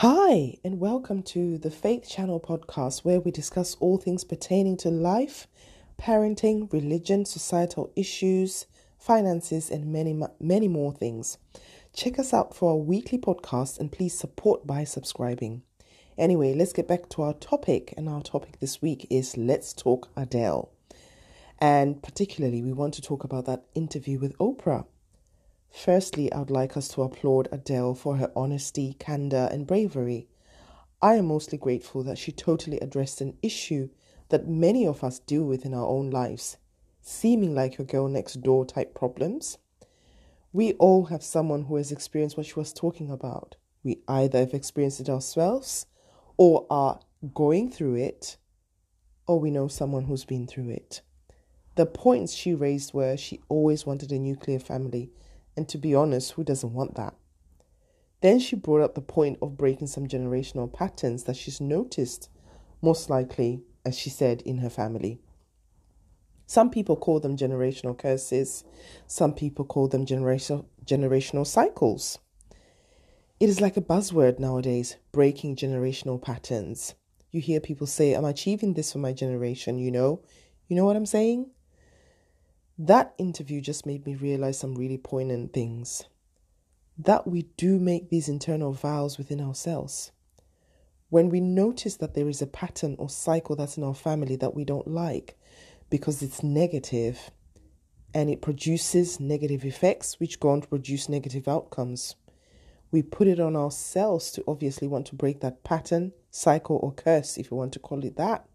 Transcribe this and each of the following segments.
Hi, and welcome to the Faith Channel podcast, where we discuss all things pertaining to life, parenting, religion, societal issues, finances, and many, many more things. Check us out for our weekly podcast and please support by subscribing. Anyway, let's get back to our topic, and our topic this week is Let's Talk Adele. And particularly, we want to talk about that interview with Oprah. Firstly, I would like us to applaud Adele for her honesty, candor, and bravery. I am mostly grateful that she totally addressed an issue that many of us deal with in our own lives, seeming like your girl next door type problems. We all have someone who has experienced what she was talking about. We either have experienced it ourselves or are going through it, or we know someone who's been through it. The points she raised were she always wanted a nuclear family and to be honest, who doesn't want that? Then she brought up the point of breaking some generational patterns that she's noticed, most likely, as she said, in her family. Some people call them generational curses, some people call them generational, generational cycles. It is like a buzzword nowadays breaking generational patterns. You hear people say, I'm achieving this for my generation, you know? You know what I'm saying? That interview just made me realize some really poignant things. That we do make these internal vows within ourselves. When we notice that there is a pattern or cycle that's in our family that we don't like because it's negative and it produces negative effects, which go on to produce negative outcomes, we put it on ourselves to obviously want to break that pattern, cycle, or curse, if you want to call it that.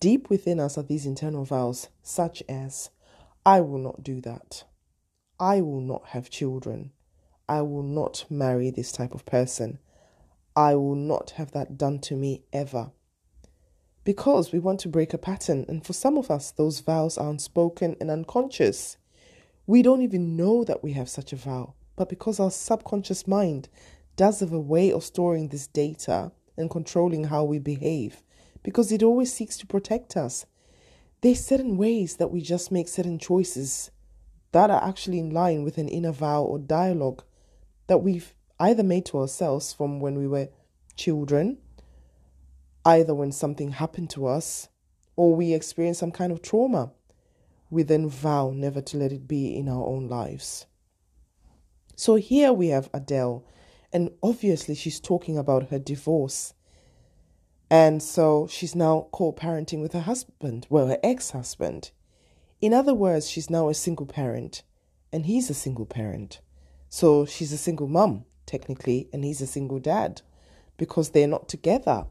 Deep within us are these internal vows, such as I will not do that. I will not have children. I will not marry this type of person. I will not have that done to me ever. Because we want to break a pattern, and for some of us, those vows are unspoken and unconscious. We don't even know that we have such a vow, but because our subconscious mind does have a way of storing this data and controlling how we behave, because it always seeks to protect us, there's certain ways that we just make certain choices that are actually in line with an inner vow or dialogue that we've either made to ourselves from when we were children, either when something happened to us or we experience some kind of trauma. We then vow never to let it be in our own lives. So here we have Adele, and obviously she's talking about her divorce and so she's now co parenting with her husband, well, her ex husband. In other words, she's now a single parent, and he's a single parent. So she's a single mum, technically, and he's a single dad because they're not together.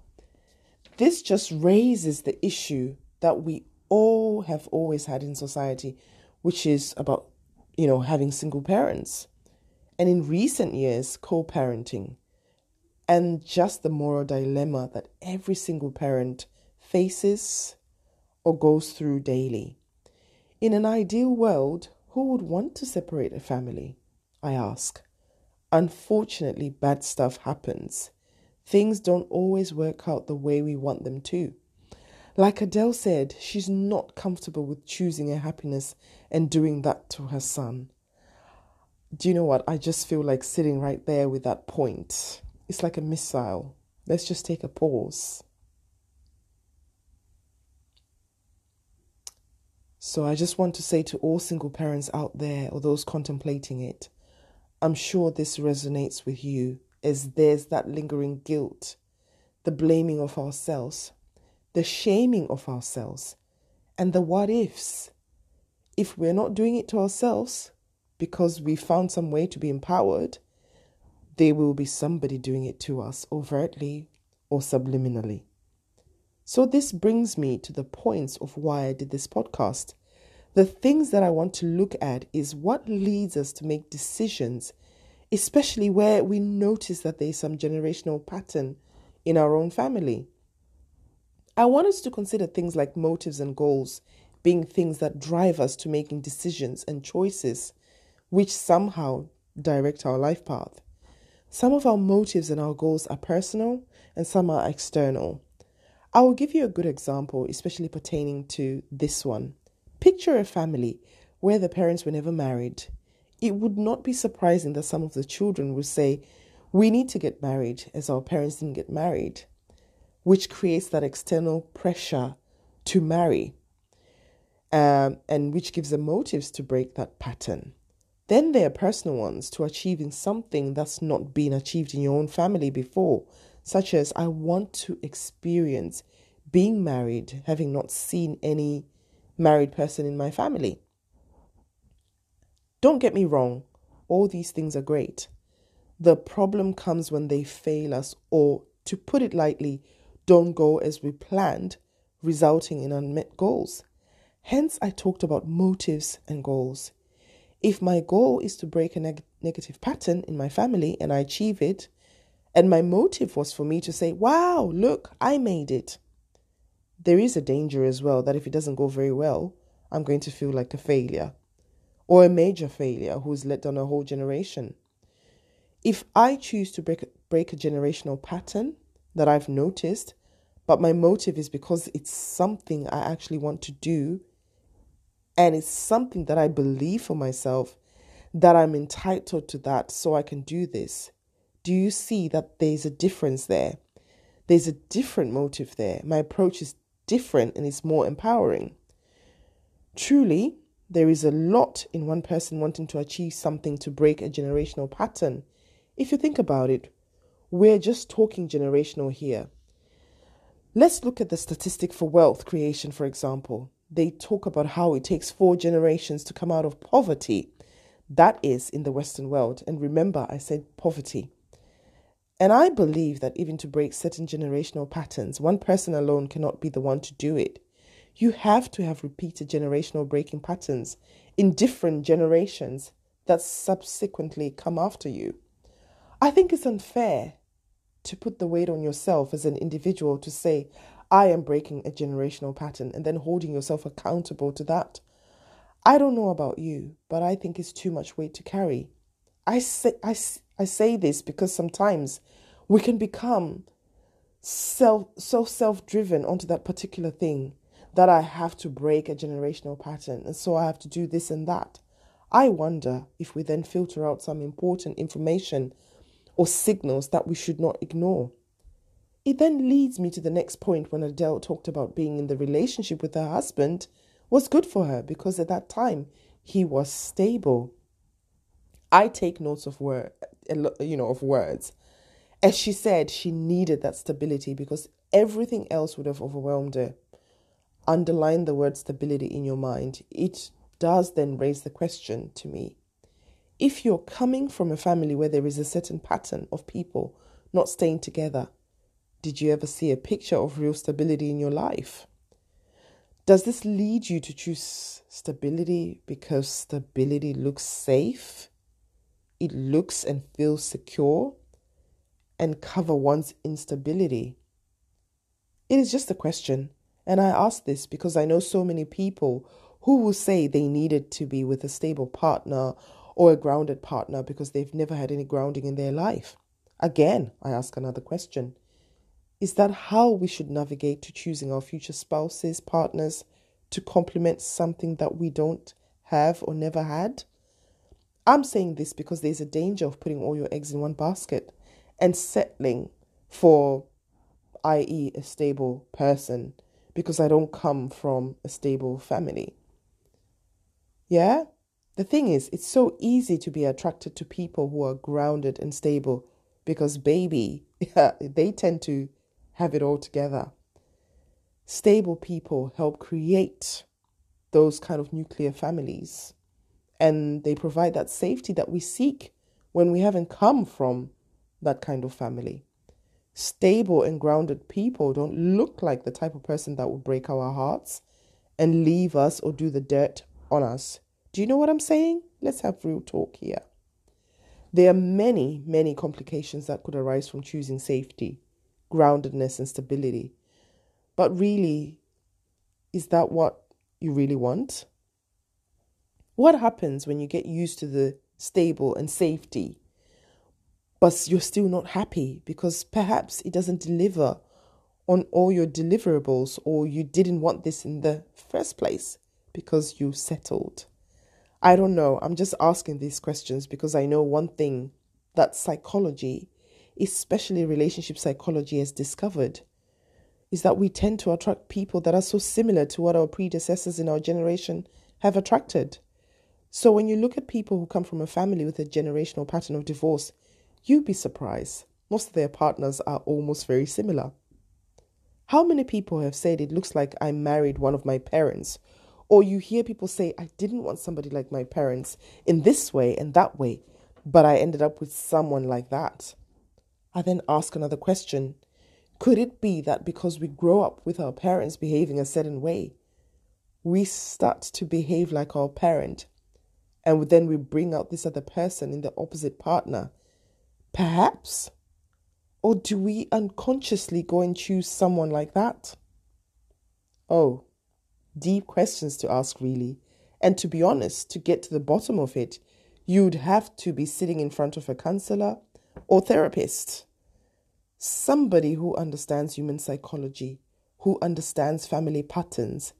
This just raises the issue that we all have always had in society, which is about, you know, having single parents. And in recent years, co parenting and just the moral dilemma that every single parent faces or goes through daily. In an ideal world, who would want to separate a family? I ask. Unfortunately, bad stuff happens. Things don't always work out the way we want them to. Like Adele said, she's not comfortable with choosing her happiness and doing that to her son. Do you know what? I just feel like sitting right there with that point it's like a missile. Let's just take a pause. So I just want to say to all single parents out there or those contemplating it, I'm sure this resonates with you as there's that lingering guilt, the blaming of ourselves, the shaming of ourselves, and the what ifs. If we're not doing it to ourselves because we found some way to be empowered, there will be somebody doing it to us overtly or subliminally. So, this brings me to the points of why I did this podcast. The things that I want to look at is what leads us to make decisions, especially where we notice that there is some generational pattern in our own family. I want us to consider things like motives and goals being things that drive us to making decisions and choices which somehow direct our life path. Some of our motives and our goals are personal and some are external. I will give you a good example, especially pertaining to this one. Picture a family where the parents were never married. It would not be surprising that some of the children would say, We need to get married as our parents didn't get married, which creates that external pressure to marry, um, and which gives them motives to break that pattern. Then there are personal ones to achieving something that's not been achieved in your own family before, such as I want to experience being married, having not seen any married person in my family. Don't get me wrong, all these things are great. The problem comes when they fail us, or to put it lightly, don't go as we planned, resulting in unmet goals. Hence, I talked about motives and goals. If my goal is to break a neg- negative pattern in my family and I achieve it, and my motive was for me to say, wow, look, I made it, there is a danger as well that if it doesn't go very well, I'm going to feel like a failure or a major failure who's let down a whole generation. If I choose to break, break a generational pattern that I've noticed, but my motive is because it's something I actually want to do and it's something that I believe for myself that I'm entitled to that so I can do this. Do you see that there's a difference there? There's a different motive there. My approach is different and it's more empowering. Truly, there is a lot in one person wanting to achieve something to break a generational pattern. If you think about it, we're just talking generational here. Let's look at the statistic for wealth creation, for example. They talk about how it takes four generations to come out of poverty. That is in the Western world. And remember, I said poverty. And I believe that even to break certain generational patterns, one person alone cannot be the one to do it. You have to have repeated generational breaking patterns in different generations that subsequently come after you. I think it's unfair to put the weight on yourself as an individual to say, I am breaking a generational pattern and then holding yourself accountable to that. I don't know about you, but I think it's too much weight to carry. I say, I, I say this because sometimes we can become self, so self driven onto that particular thing that I have to break a generational pattern, and so I have to do this and that. I wonder if we then filter out some important information or signals that we should not ignore. It then leads me to the next point when Adele talked about being in the relationship with her husband was good for her because at that time he was stable. I take notes of word, you know, of words. As she said, she needed that stability because everything else would have overwhelmed her underline the word stability in your mind, it does then raise the question to me. If you're coming from a family where there is a certain pattern of people not staying together, did you ever see a picture of real stability in your life? Does this lead you to choose stability because stability looks safe? It looks and feels secure and cover one's instability? It is just a question. And I ask this because I know so many people who will say they needed to be with a stable partner or a grounded partner because they've never had any grounding in their life. Again, I ask another question Is that how we should navigate to choosing our future spouses, partners, to complement something that we don't have or never had? I'm saying this because there's a danger of putting all your eggs in one basket and settling for, i.e., a stable person because I don't come from a stable family. Yeah? The thing is, it's so easy to be attracted to people who are grounded and stable because, baby, they tend to have it all together. Stable people help create those kind of nuclear families and they provide that safety that we seek when we haven't come from that kind of family stable and grounded people don't look like the type of person that will break our hearts and leave us or do the dirt on us. Do you know what I'm saying? Let's have real talk here. There are many, many complications that could arise from choosing safety, groundedness, and stability. But really, is that what you really want? What happens when you get used to the stable and safety but you're still not happy because perhaps it doesn't deliver on all your deliverables or you didn't want this in the first place because you settled. I don't know. I'm just asking these questions because I know one thing that psychology especially relationship psychology has discovered, is that we tend to attract people that are so similar to what our predecessors in our generation have attracted. So when you look at people who come from a family with a generational pattern of divorce, you'd be surprised. Most of their partners are almost very similar. How many people have said it looks like I married one of my parents? Or you hear people say, I didn't want somebody like my parents in this way and that way, but I ended up with someone like that. I then ask another question Could it be that because we grow up with our parents behaving a certain way, we start to behave like our parent, and then we bring out this other person in the opposite partner? Perhaps or do we unconsciously go and choose someone like that? Oh, deep questions to ask, really. And to be honest, to get to the bottom of it, you'd have to be sitting in front of a counselor or therapist. Somebody who understands human psychology, who understands family patterns,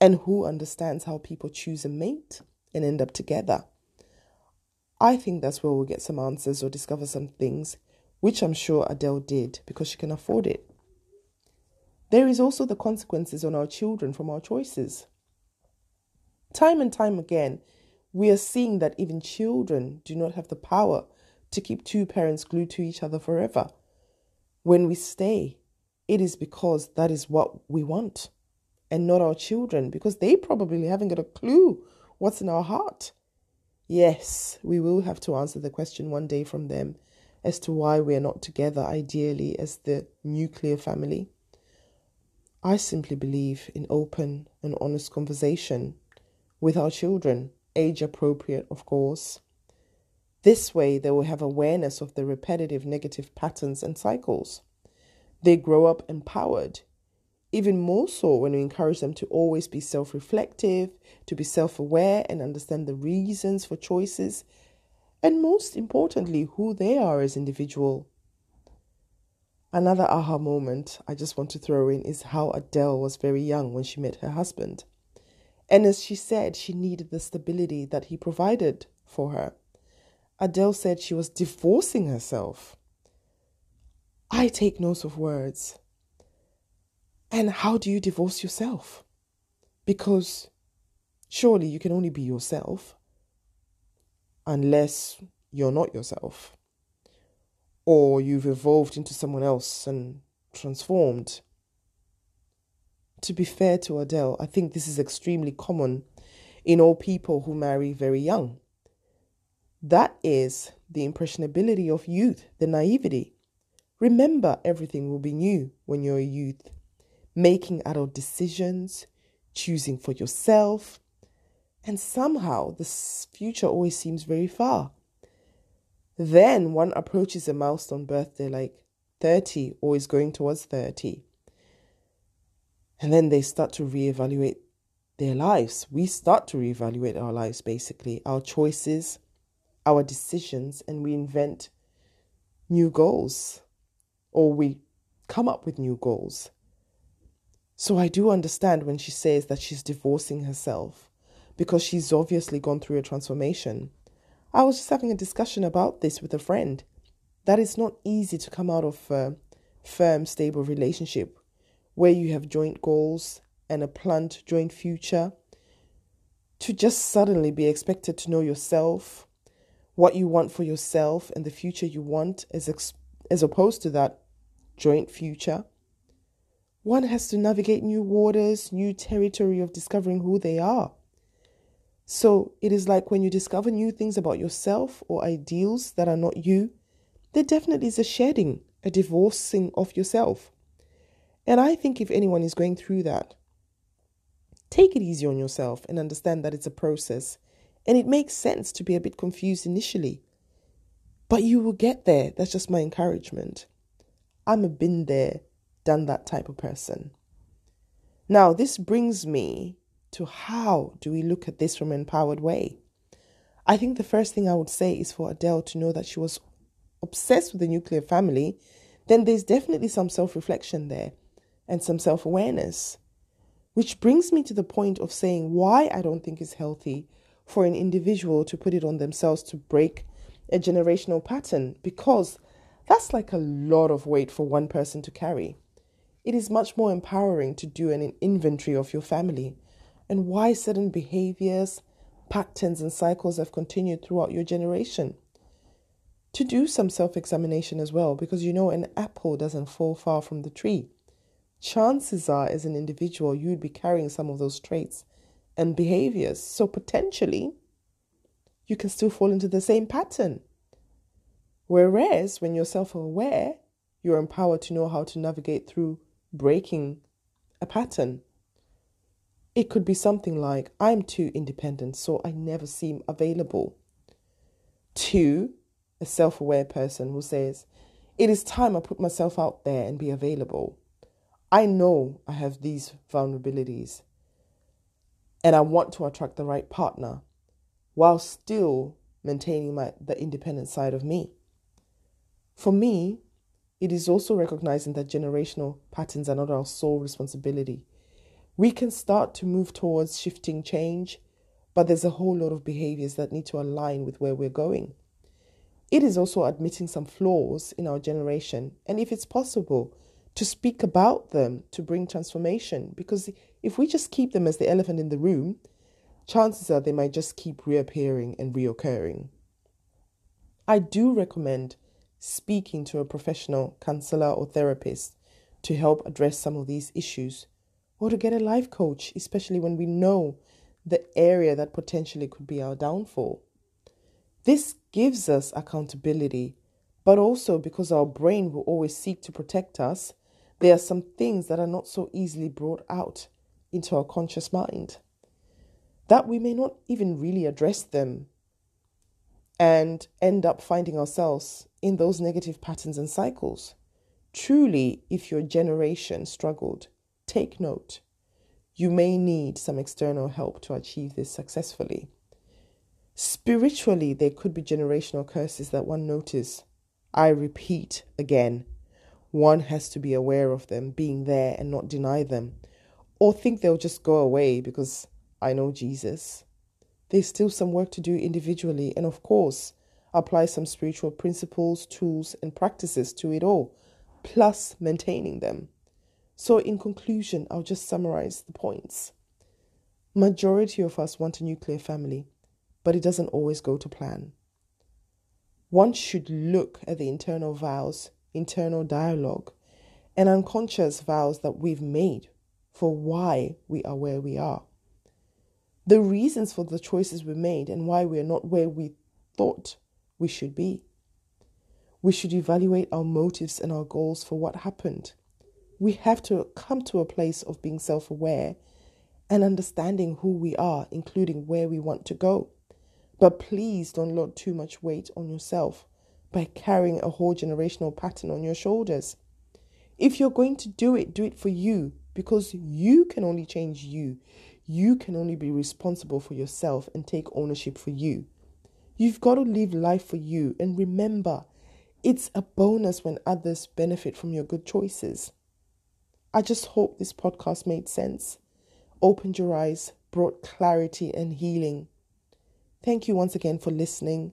and who understands how people choose a mate and end up together. I think that's where we'll get some answers or discover some things which I'm sure Adele did because she can afford it. There is also the consequences on our children from our choices. Time and time again, we are seeing that even children do not have the power to keep two parents glued to each other forever. When we stay, it is because that is what we want, and not our children, because they probably haven't got a clue what's in our heart. Yes, we will have to answer the question one day from them as to why we are not together ideally as the nuclear family. I simply believe in open and honest conversation with our children, age appropriate, of course. This way, they will have awareness of the repetitive negative patterns and cycles. They grow up empowered, even more so when we encourage them to always be self reflective, to be self aware, and understand the reasons for choices and most importantly, who they are as individual. Another aha moment I just want to throw in is how Adele was very young when she met her husband. And as she said, she needed the stability that he provided for her. Adele said she was divorcing herself. I take notes of words. And how do you divorce yourself? Because surely you can only be yourself unless you're not yourself or you've evolved into someone else and transformed. To be fair to Adele, I think this is extremely common in all people who marry very young. That is the impressionability of youth, the naivety. Remember, everything will be new when you're a youth. Making adult decisions, choosing for yourself, and somehow the future always seems very far. Then one approaches a milestone birthday like 30 or is going towards 30. And then they start to reevaluate their lives. We start to reevaluate our lives basically, our choices, our decisions, and we invent new goals or we come up with new goals. So I do understand when she says that she's divorcing herself because she's obviously gone through a transformation. I was just having a discussion about this with a friend. That it's not easy to come out of a firm, stable relationship where you have joint goals and a planned joint future to just suddenly be expected to know yourself, what you want for yourself, and the future you want, as, ex- as opposed to that joint future. One has to navigate new waters, new territory of discovering who they are. So it is like when you discover new things about yourself or ideals that are not you, there definitely is a shedding, a divorcing of yourself. And I think if anyone is going through that, take it easy on yourself and understand that it's a process. And it makes sense to be a bit confused initially. But you will get there. That's just my encouragement. I'm a been there, done that type of person. Now, this brings me to how do we look at this from an empowered way. I think the first thing I would say is for Adele to know that she was obsessed with the nuclear family, then there's definitely some self reflection there and some self awareness. Which brings me to the point of saying why I don't think it's healthy for an individual to put it on themselves to break a generational pattern because That's like a lot of weight for one person to carry. It is much more empowering to do an inventory of your family and why certain behaviors, patterns, and cycles have continued throughout your generation. To do some self examination as well, because you know an apple doesn't fall far from the tree. Chances are, as an individual, you'd be carrying some of those traits and behaviors. So potentially, you can still fall into the same pattern. Whereas when you're self aware, you're empowered to know how to navigate through breaking a pattern. It could be something like, I'm too independent, so I never seem available. To a self aware person who says, It is time I put myself out there and be available. I know I have these vulnerabilities and I want to attract the right partner while still maintaining my, the independent side of me. For me, it is also recognizing that generational patterns are not our sole responsibility. We can start to move towards shifting change, but there's a whole lot of behaviors that need to align with where we're going. It is also admitting some flaws in our generation, and if it's possible, to speak about them to bring transformation. Because if we just keep them as the elephant in the room, chances are they might just keep reappearing and reoccurring. I do recommend speaking to a professional counselor or therapist to help address some of these issues, or to get a life coach, especially when we know the area that potentially could be our downfall. This gives us accountability, but also because our brain will always seek to protect us, there are some things that are not so easily brought out into our conscious mind. That we may not even really address them and end up finding ourselves in those negative patterns and cycles. Truly, if your generation struggled, take note. You may need some external help to achieve this successfully. Spiritually, there could be generational curses that one notices. I repeat again, one has to be aware of them, being there and not deny them, or think they'll just go away because I know Jesus. There's still some work to do individually, and of course, apply some spiritual principles, tools, and practices to it all, plus maintaining them. So, in conclusion, I'll just summarize the points. Majority of us want a nuclear family, but it doesn't always go to plan. One should look at the internal vows, internal dialogue, and unconscious vows that we've made for why we are where we are the reasons for the choices we made and why we are not where we thought we should be. We should evaluate our motives and our goals for what happened. We have to come to a place of being self aware and understanding who we are, including where we want to go. But please don't load too much weight on yourself by carrying a whole generational pattern on your shoulders. If you're going to do it, do it for you because you can only change you. You can only be responsible for yourself and take ownership for you. You've got to live life for you. And remember, it's a bonus when others benefit from your good choices. I just hope this podcast made sense, opened your eyes, brought clarity and healing. Thank you once again for listening.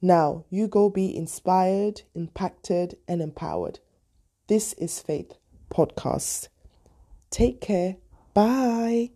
Now, you go be inspired, impacted, and empowered. This is Faith Podcast. Take care. Bye.